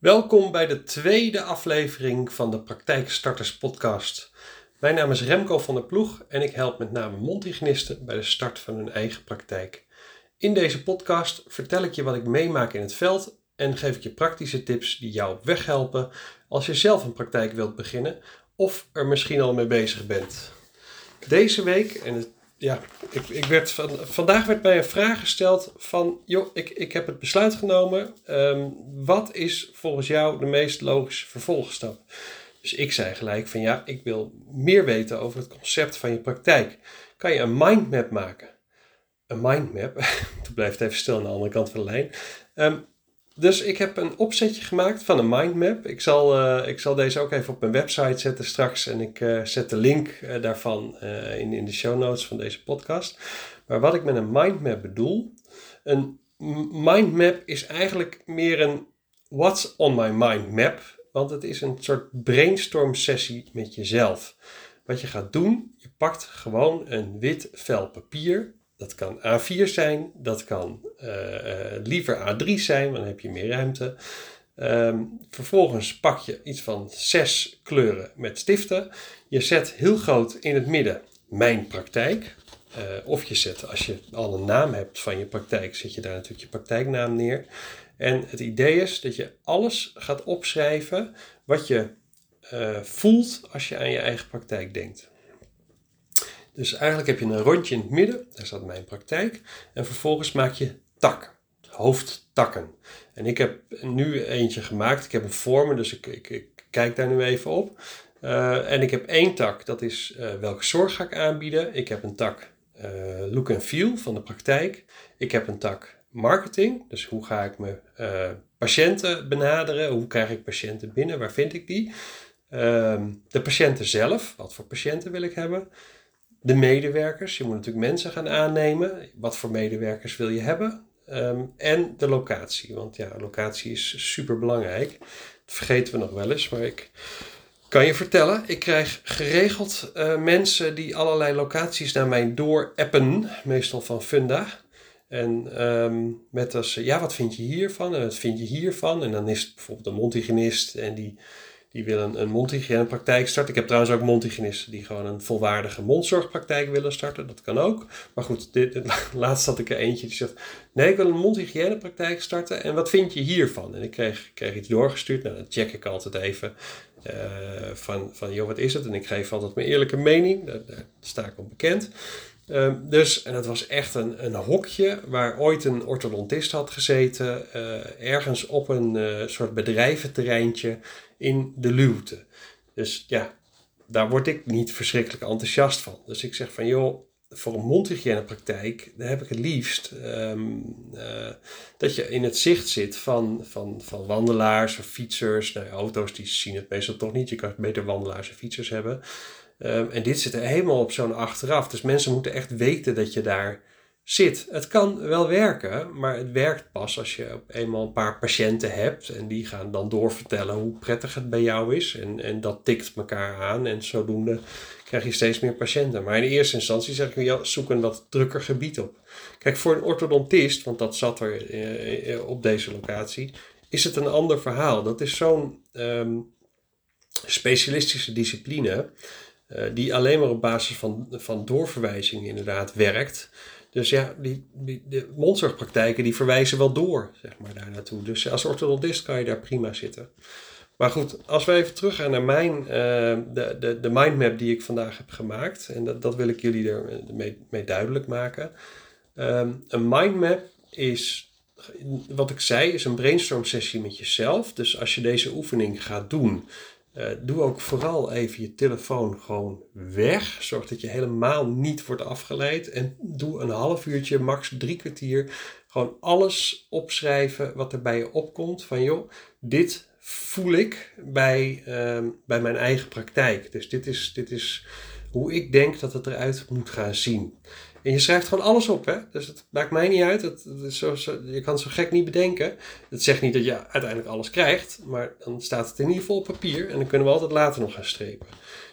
Welkom bij de tweede aflevering van de Praktijkstarters Podcast. Mijn naam is Remco van der Ploeg en ik help met name mondhygiënisten bij de start van hun eigen praktijk. In deze podcast vertel ik je wat ik meemaak in het veld en geef ik je praktische tips die jou op weg helpen als je zelf een praktijk wilt beginnen of er misschien al mee bezig bent. Deze week, en het ja, ik, ik werd van, vandaag werd mij een vraag gesteld van, joh, ik, ik heb het besluit genomen. Ehm, wat is volgens jou de meest logische vervolgstap? Dus ik zei gelijk van, ja, ik wil meer weten over het concept van je praktijk. Kan je een mindmap maken? Een mindmap, toen blijft even stil aan de andere kant van de lijn. Um, dus ik heb een opzetje gemaakt van een mindmap. Ik zal, uh, ik zal deze ook even op mijn website zetten straks. En ik uh, zet de link uh, daarvan in, in de show notes van deze podcast. Maar wat ik met een mindmap bedoel. Een mindmap is eigenlijk meer een what's on my mind map. Want het is een soort brainstorm sessie met jezelf. Wat je gaat doen, je pakt gewoon een wit vel papier dat kan A4 zijn, dat kan uh, liever A3 zijn, dan heb je meer ruimte. Um, vervolgens pak je iets van zes kleuren met stiften. Je zet heel groot in het midden mijn praktijk. Uh, of je zet, als je al een naam hebt van je praktijk, zet je daar natuurlijk je praktijknaam neer. En het idee is dat je alles gaat opschrijven wat je voelt als je aan je eigen praktijk denkt. Dus eigenlijk heb je een rondje in het midden, daar staat mijn praktijk. En vervolgens maak je takken, hoofdtakken. En ik heb nu eentje gemaakt. Ik heb een vormen, dus ik, kijk daar nu even op. Uh, en ik heb één tak, dat is uh, welke zorg ga ik aanbieden. Ik heb een tak uh, look and feel van de praktijk. Ik heb een tak marketing, dus hoe ga ik mijn patiënten benaderen? Hoe krijg ik patiënten binnen? Waar vind ik die? Ehm, de patiënten zelf, wat voor patiënten wil ik hebben? De medewerkers. Je moet natuurlijk mensen gaan aannemen. Wat voor medewerkers wil je hebben? Um, en de locatie. Want ja, locatie is super belangrijk. Dat vergeten we nog wel eens. Maar ik kan je vertellen, ik krijg geregeld uh, mensen die allerlei locaties naar mij doorappen. Meestal van Funda. En um, met als, ja, wat vind je hiervan? En wat vind je hiervan? En dan is het bijvoorbeeld een mondhygiënist en die die willen een mondhygiënepraktijk starten. Ik heb trouwens ook mondhygiënisten die gewoon een volwaardige mondzorgpraktijk willen starten. Dat kan ook. Maar goed, dit, laatst had ik er eentje die zegt: Nee, ik wil een mondhygiënepraktijk starten. En wat vind je hiervan? En ik kreeg, kreeg iets doorgestuurd. Nou, dan check ik altijd even. Uh, van, van, joh, wat is het? En ik geef altijd mijn eerlijke mening. Daar, daar sta ik op bekend. Uh, dus, en het was echt een, een hokje waar ooit een orthodontist had gezeten. Uh, ergens op een uh, soort bedrijventerreintje in de luwte. Dus ja, daar word ik niet verschrikkelijk enthousiast van. Dus ik zeg van joh, voor een mondhygiënepraktijk, daar heb ik het liefst um, uh, dat je in het zicht zit van, van, van wandelaars of fietsers. Nou, auto's die zien het meestal toch niet. Je kan beter wandelaars en fietsers hebben. Um, en dit zit er helemaal op zo'n achteraf. Dus mensen moeten echt weten dat je daar zit. Het kan wel werken, maar het werkt pas als je eenmaal een paar patiënten hebt en die gaan dan doorvertellen hoe prettig het bij jou is. En, en dat tikt elkaar aan en zodoende krijg je steeds meer patiënten. Maar in eerste instantie zeg ik, ja, zoek een wat drukker gebied op. Kijk, voor een orthodontist, want dat zat er eh, eh op deze locatie, is het een ander verhaal. Dat is zo'n um, specialistische discipline uh, die alleen maar op basis van, van doorverwijzing inderdaad werkt. Dus ja, die, die, de mondzorgpraktijken die verwijzen wel door, zeg maar, daar naartoe. Dus als orthodontist kan je daar prima zitten. Maar goed, als we even teruggaan naar mijn, uh, de, de, de mindmap die ik vandaag heb gemaakt. En dat, dat wil ik jullie er mee, mee duidelijk maken. Um, een mindmap is, wat ik zei, is een brainstorm sessie met jezelf. Dus als je deze oefening gaat doen, uh, doe ook vooral even je telefoon gewoon weg. Zorg dat je helemaal niet wordt afgeleid. En doe een half uurtje, max drie kwartier. Gewoon alles opschrijven wat er bij je opkomt. Van joh, dit voel ik bij, uh, bij mijn eigen praktijk. Dus dit is, dit is hoe ik denk dat het eruit moet gaan zien. En je schrijft gewoon alles op, hè? Dus het maakt mij niet uit. Het, het zo, je kan het zo gek niet bedenken. Het zegt niet dat je uiteindelijk alles krijgt, maar dan staat het in ieder geval op papier en dan kunnen we altijd later nog gaan strepen.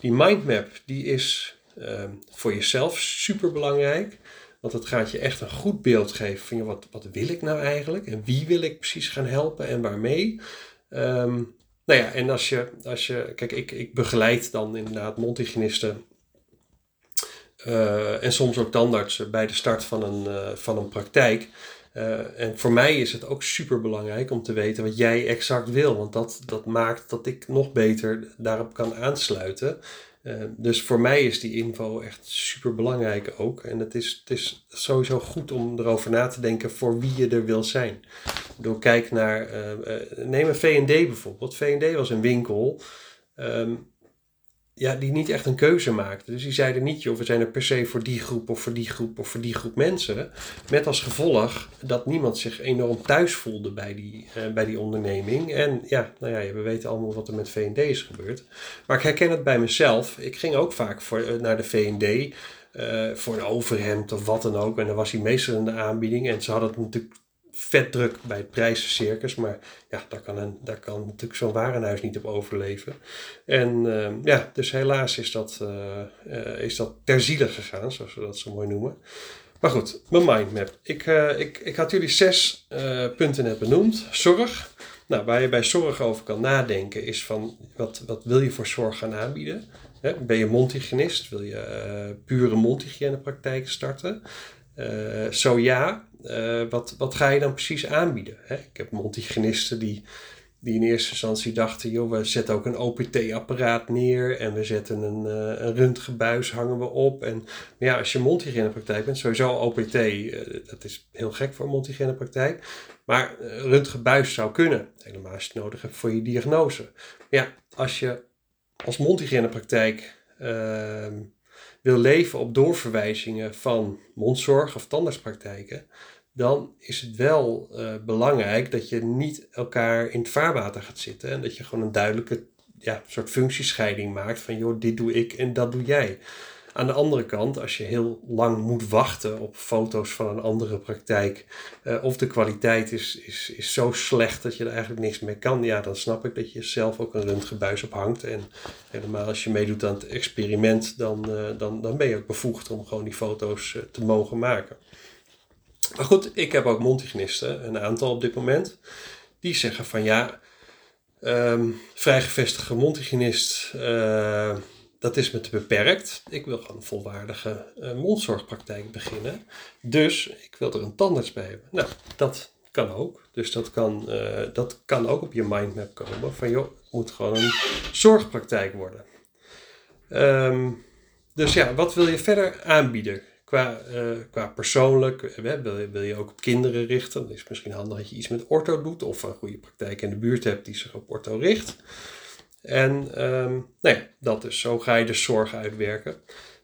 Die mindmap, die is uh, voor jezelf super belangrijk. Want het gaat je echt een goed beeld geven van wat, wat wil ik nou eigenlijk en wie wil ik precies gaan helpen en waarmee. Ehm, nou ja, en als je, als je kijk, ik, ik begeleid dan inderdaad mondhygiënisten uh, en soms ook tandartsen bij de start van een, uh, van een praktijk. Uh, en voor mij is het ook super belangrijk om te weten wat jij exact wil, want dat, dat maakt dat ik nog beter daarop kan aansluiten. Dus voor mij is die info echt super belangrijk ook. En het is, het is sowieso goed om erover na te denken voor wie je er wil zijn. Door kijk naar, neem een VD bijvoorbeeld. VD was een winkel. Um, ja, die niet echt een keuze maakten. Dus die zeiden niet, joh, we zijn er per se voor die groep of voor die groep of voor die groep mensen. Met als gevolg dat niemand zich enorm thuis voelde bij die, uh, bij die onderneming. En ja, nou ja, we weten allemaal wat er met V&D is gebeurd. Maar ik herken het bij mezelf. Ik ging ook vaak voor, uh, naar de V&D. Uh, voor een overhemd of wat dan ook. En dan was hij meestal in de aanbieding. En ze hadden het natuurlijk vet druk bij het prijzencircus. Maar ja, daar kan, een, daar kan natuurlijk zo'n warenhuis niet op overleven. En uh, ja, dus helaas is dat, uh, is dat ter ziele gegaan, zoals we dat zo mooi noemen. Maar goed, mijn mindmap. Ik, ik, ik had jullie zes punten net benoemd. Zorg. Nou, waar je bij zorg over kan nadenken is van wat, wat wil je voor zorg gaan aanbieden? Ben je mondhygiënist? Wil je pure mondhygiënepraktijken starten? Zo ja, uh, wat, wat ga je dan precies aanbieden? Hè? Ik heb multigenisten die, die in eerste instantie dachten, joh, we zetten ook een OPT-apparaat neer en we zetten een, uh, een röntgenbuis hangen we op. En ja, als je multihygiënepraktijk bent, sowieso OPT, eh, dat is heel gek voor een multihygiënepraktijk. Maar uh, zou kunnen, helemaal als je het nodig hebt voor je diagnose. Ja, als je als multihygiënepraktijk ehm, wil leven op doorverwijzingen van mondzorg of tandartspraktijken, dan is het wel uh, belangrijk dat je niet elkaar in het vaarwater gaat zitten en dat je gewoon een duidelijke ja, soort functiescheiding maakt van joh, dit doe ik en dat doe jij. Aan de andere kant, als je heel lang moet wachten op foto's van een andere praktijk, uh, of de kwaliteit is, is, is zo slecht dat je er eigenlijk niks mee kan, ja, dan snap ik dat je zelf ook een röntgenbuis ophangt. En helemaal als je meedoet aan het experiment, dan, uh, dan, dan ben je ook bevoegd om gewoon die foto's uh, te mogen maken. Maar goed, ik heb ook mondhygiënisten, een aantal op dit moment, die zeggen van ja, um, vrijgevestigde mondhygiënist dat is me te beperkt. Ik wil gewoon een volwaardige uh, mondzorgpraktijk beginnen. Dus ik wil er een tandarts bij hebben. Nou, dat kan ook. Dus dat kan, uh, dat kan ook op je mindmap komen. Van joh, het moet gewoon een zorgpraktijk worden. Um, dus ja, wat wil je verder aanbieden? Qua, uh, qua persoonlijk, wil, je, ook op kinderen richten? Dan is het misschien handig dat je iets met ortho doet. Of een goede praktijk in de buurt hebt die zich op ortho richt. En um, nou dat is. Zo ga je de zorg uitwerken.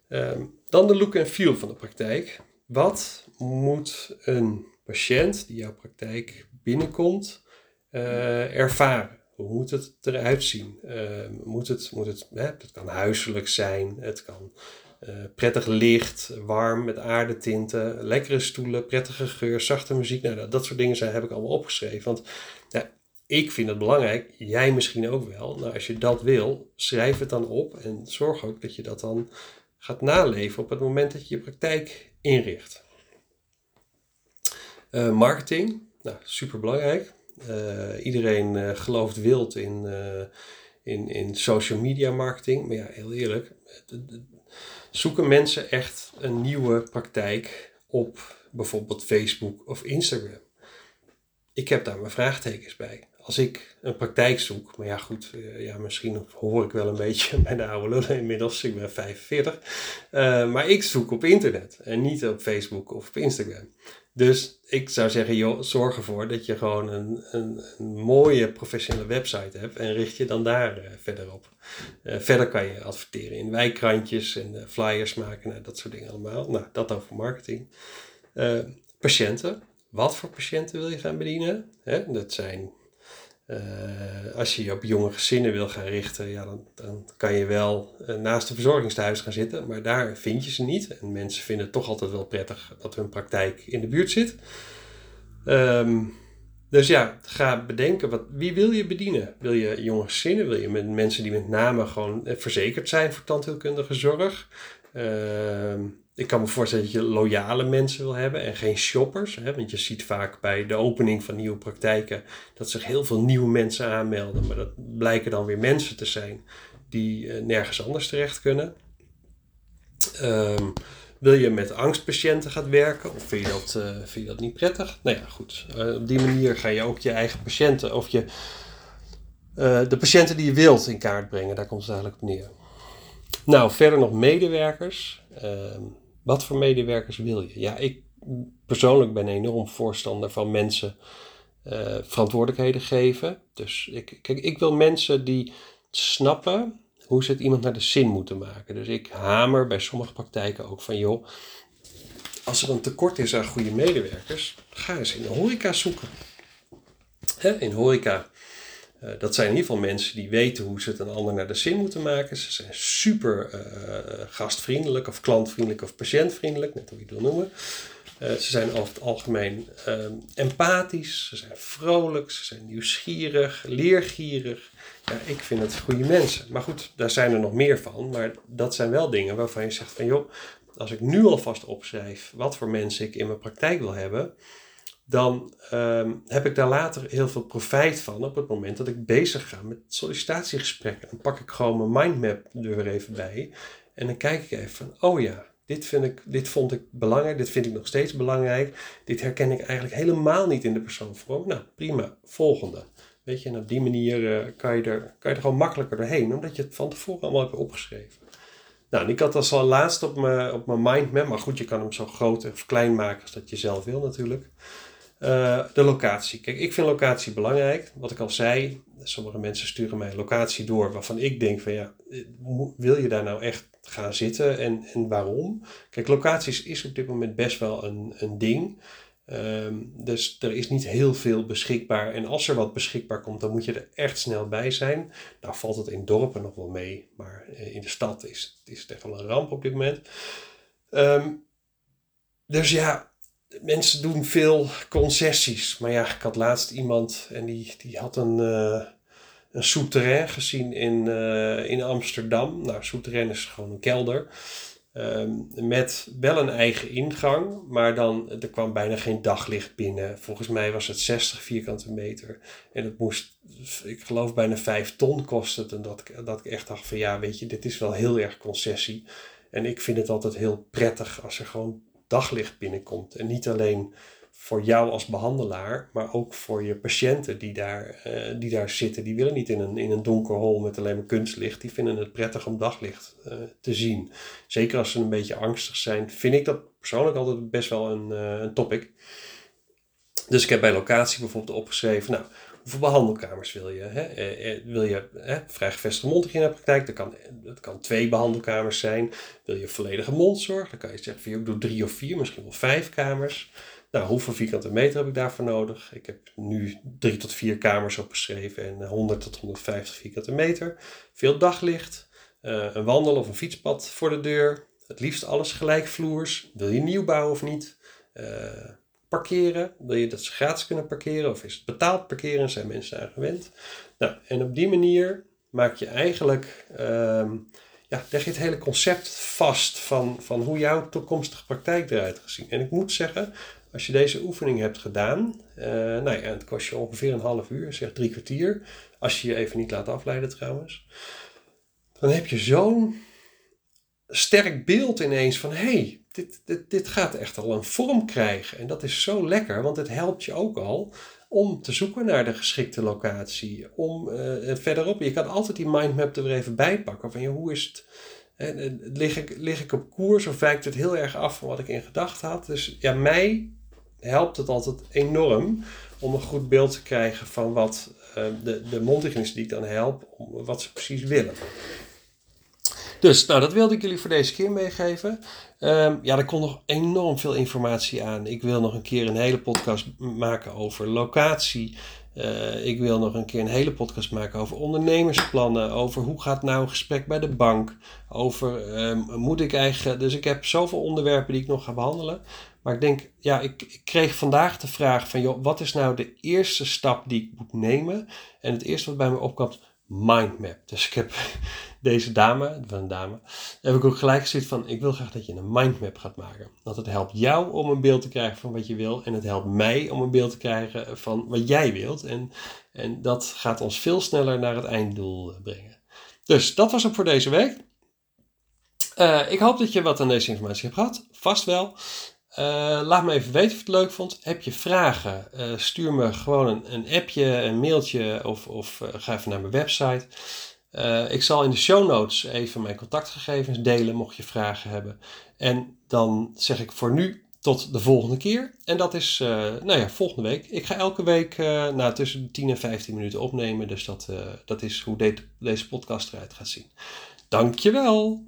Um, dan de look en feel van de praktijk. Wat moet een patiënt die jouw praktijk binnenkomt uh, ervaren? Hoe moet het eruit zien? Uh, moet het, moet het, hè, het kan huiselijk zijn, het kan uh, prettig licht, warm met aardetinten, lekkere stoelen, prettige geur, zachte muziek. Nou, dat, dat soort dingen zijn, heb ik allemaal opgeschreven. Want ja, ik vind het belangrijk, jij misschien ook wel. Nou, als je dat wil, schrijf het dan op en zorg ook dat je dat dan gaat naleven op het moment dat je je praktijk inricht. Uh, marketing, nou, super belangrijk. Uh, iedereen uh, gelooft wild in, in, in social media marketing. Maar ja, heel eerlijk, zoeken mensen echt een nieuwe praktijk op bijvoorbeeld Facebook of Instagram? Ik heb daar mijn vraagtekens bij als ik een praktijk zoek, maar ja goed, uh, ja, misschien hoor ik wel een beetje bij de oude lullen inmiddels, ik ben 45. Uh, maar ik zoek op internet en niet op Facebook of op Instagram. Dus ik zou zeggen, joh, zorg ervoor dat je gewoon een, een, een mooie professionele website hebt en richt je dan daar uh, verder op. verder kan je adverteren in wijkkrantjes en flyers maken, nou, dat soort dingen allemaal. Nou, dat over marketing. patiënten. Wat voor patiënten wil je gaan bedienen? Hè? Dat zijn als je je op jonge gezinnen wil gaan richten, ja, dan, dan kan je wel uh, naast de verzorgingstehuis gaan zitten, maar daar vind je ze niet. En mensen vinden het toch altijd wel prettig dat hun praktijk in de buurt zit. Um, dus ja, ga bedenken, wat, wie wil je bedienen? Wil je jonge gezinnen? Wil je met mensen die met name gewoon verzekerd zijn voor tandheelkundige zorg? Uh, ik kan me voorstellen dat je loyale mensen wil hebben en geen shoppers. Hè? Want je ziet vaak bij de opening van nieuwe praktijken dat zich heel veel nieuwe mensen aanmelden. Maar dat blijken dan weer mensen te zijn die uh, nergens anders terecht kunnen. Um, wil je met angstpatiënten gaan werken of vind je dat, uh, vind je dat niet prettig? Nou ja, goed. Uh, op die manier ga je ook je eigen patiënten of je, de patiënten die je wilt in kaart brengen. Daar komt het eigenlijk op neer. Nou, verder nog medewerkers. Ehm, wat voor medewerkers wil je? Ja, ik persoonlijk ben enorm voorstander van mensen uh, verantwoordelijkheden geven. Dus ik, kijk, ik wil mensen die snappen hoe ze het iemand naar de zin moeten maken. Dus ik hamer bij sommige praktijken ook van, joh, als er een tekort is aan goede medewerkers, ga eens in de horeca zoeken. Hè? In horeca dat zijn in ieder geval mensen die weten hoe ze het een ander naar de zin moeten maken. Ze zijn super uh, gastvriendelijk of klantvriendelijk of patiëntvriendelijk, net hoe je het wil noemen. Ze zijn over het algemeen empathisch, ze zijn vrolijk, ze zijn nieuwsgierig, leergierig. Ja, ik vind het goede mensen. Maar goed, daar zijn er nog meer van. Maar dat zijn wel dingen waarvan je zegt van joh, als ik nu alvast opschrijf wat voor mensen ik in mijn praktijk wil hebben, dan ehm, heb ik daar later heel veel profijt van op het moment dat ik bezig ga met sollicitatiegesprekken. Dan pak ik gewoon mijn mindmap er weer even bij en dan kijk ik even van, oh ja, dit, vind ik, dit vond ik belangrijk, dit vind ik nog steeds belangrijk, dit herken ik eigenlijk helemaal niet in de persoon voor. Nou, prima, volgende. Weet je, en op die manier uh, kan, je er, kan je er gewoon makkelijker doorheen, omdat je het van tevoren allemaal hebt opgeschreven. Nou, en ik had dat al laatst op mijn, op mijn mindmap, maar goed, je kan hem zo groot of klein maken als dat je zelf wil natuurlijk. Uh, de locatie. Kijk, ik vind locatie belangrijk. Wat ik al zei, sommige mensen sturen mij locatie door waarvan ik denk van ja, eh, wil je daar nou echt gaan zitten en, en waarom? Kijk, locaties is op dit moment best wel een, een ding. Um, dus er is niet heel veel beschikbaar. En als er wat beschikbaar komt, dan moet je er echt snel bij zijn. Nou valt het in dorpen nog wel mee, maar eh, in de stad is, is het echt wel een ramp op dit moment. Um, dus ja, mensen doen veel concessies. Maar ja, ik had laatst iemand en die, die had een, uh, een souterrain gezien in, uh, in Amsterdam. Nou, souterrain is gewoon een kelder. Um, met wel een eigen ingang, maar dan er kwam bijna geen daglicht binnen. Volgens mij was het 60 vierkante meter. En het moest, ik geloof, bijna 5 ton kosten. En dat, dat ik echt dacht van ja, weet je, dit is wel heel erg concessie. En ik vind het altijd heel prettig als er gewoon daglicht binnenkomt. En niet alleen voor jou als behandelaar, maar ook voor je patiënten die daar, uh, die daar zitten. Die willen niet in een, in een donker hol met alleen maar kunstlicht. Die vinden het prettig om daglicht uh, te zien. Zeker als ze een beetje angstig zijn, vind ik dat persoonlijk altijd best wel een, uh, een topic. Dus ik heb bij locatie bijvoorbeeld opgeschreven, nou, hoeveel behandelkamers wil je? Hè? wil je hè, vrij gevestigde mondhygiënepraktijk? Dat kan, dat kan twee behandelkamers zijn. Wil je volledige mondzorg? Dan kan je zeggen, ik doe drie of vier, misschien wel vijf kamers. Nou, hoeveel vierkante meter heb ik daarvoor nodig? Ik heb nu drie tot vier kamers opgeschreven en 100 tot 150 vierkante meter. Veel daglicht, een wandel- of een fietspad voor de deur. Het liefst alles gelijkvloers. Wil je nieuw bouwen of niet? Parkeren. Wil je dat ze gratis kunnen parkeren of is het betaald parkeren? Zijn mensen aan gewend? Nou, en op die manier maak je eigenlijk, um, ja, leg je het hele concept vast van, van hoe jouw toekomstige praktijk eruit gezien. En ik moet zeggen, als je deze oefening hebt gedaan, uh, nou ja, het kost je ongeveer een half uur, zeg drie kwartier, als je je even niet laat afleiden trouwens, dan heb je zo'n sterk beeld ineens van hé, hey, dit, dit, dit gaat echt al een vorm krijgen. En dat is zo lekker, want het helpt je ook al om te zoeken naar de geschikte locatie. Om uh, verderop, je kan altijd die mindmap er weer even bij pakken. Van, ja, hoe is het, uh, lig, ik, lig ik op koers of wijkt het heel erg af van wat ik in gedachten had? Dus ja, mij helpt het altijd enorm om een goed beeld te krijgen van wat de, de mondhygiënisten die ik dan help, wat ze precies willen. Dus, nou, dat wilde ik jullie voor deze keer meegeven. Um, ja, er komt nog enorm veel informatie aan. Ik wil nog een keer een hele podcast maken over locatie. Uh, ik wil nog een keer een hele podcast maken over ondernemersplannen. Over hoe gaat nou een gesprek bij de bank. Over um, moet ik eigenlijk. Dus ik heb zoveel onderwerpen die ik nog ga behandelen. Maar ik denk, ja, ik, ik, kreeg vandaag de vraag van, joh, wat is nou de eerste stap die ik moet nemen? En het eerste wat bij me opkwam, mindmap. Dus ik heb deze dame, van een dame, heb ik ook gelijk gezegd van ik wil graag dat je een mindmap gaat maken. Want het helpt jou om een beeld te krijgen van wat je wil en het helpt mij om een beeld te krijgen van wat jij wilt. En, en dat gaat ons veel sneller naar het einddoel brengen. Dus dat was het voor deze week. Uh, ik hoop dat je wat aan deze informatie hebt gehad. Vast wel. Uh, laat me even weten of je het leuk vond. Heb je vragen? Uh, stuur me gewoon een, een, appje, een mailtje of, of ga even naar mijn website. ik zal in de show notes even mijn contactgegevens delen mocht je vragen hebben. En dan zeg ik voor nu tot de volgende keer. En dat is, nou ja, volgende week. Ik ga elke week nou, tussen de 10 en 15 minuten opnemen. Dus dat, dat is hoe de, deze podcast eruit gaat zien. Dankjewel!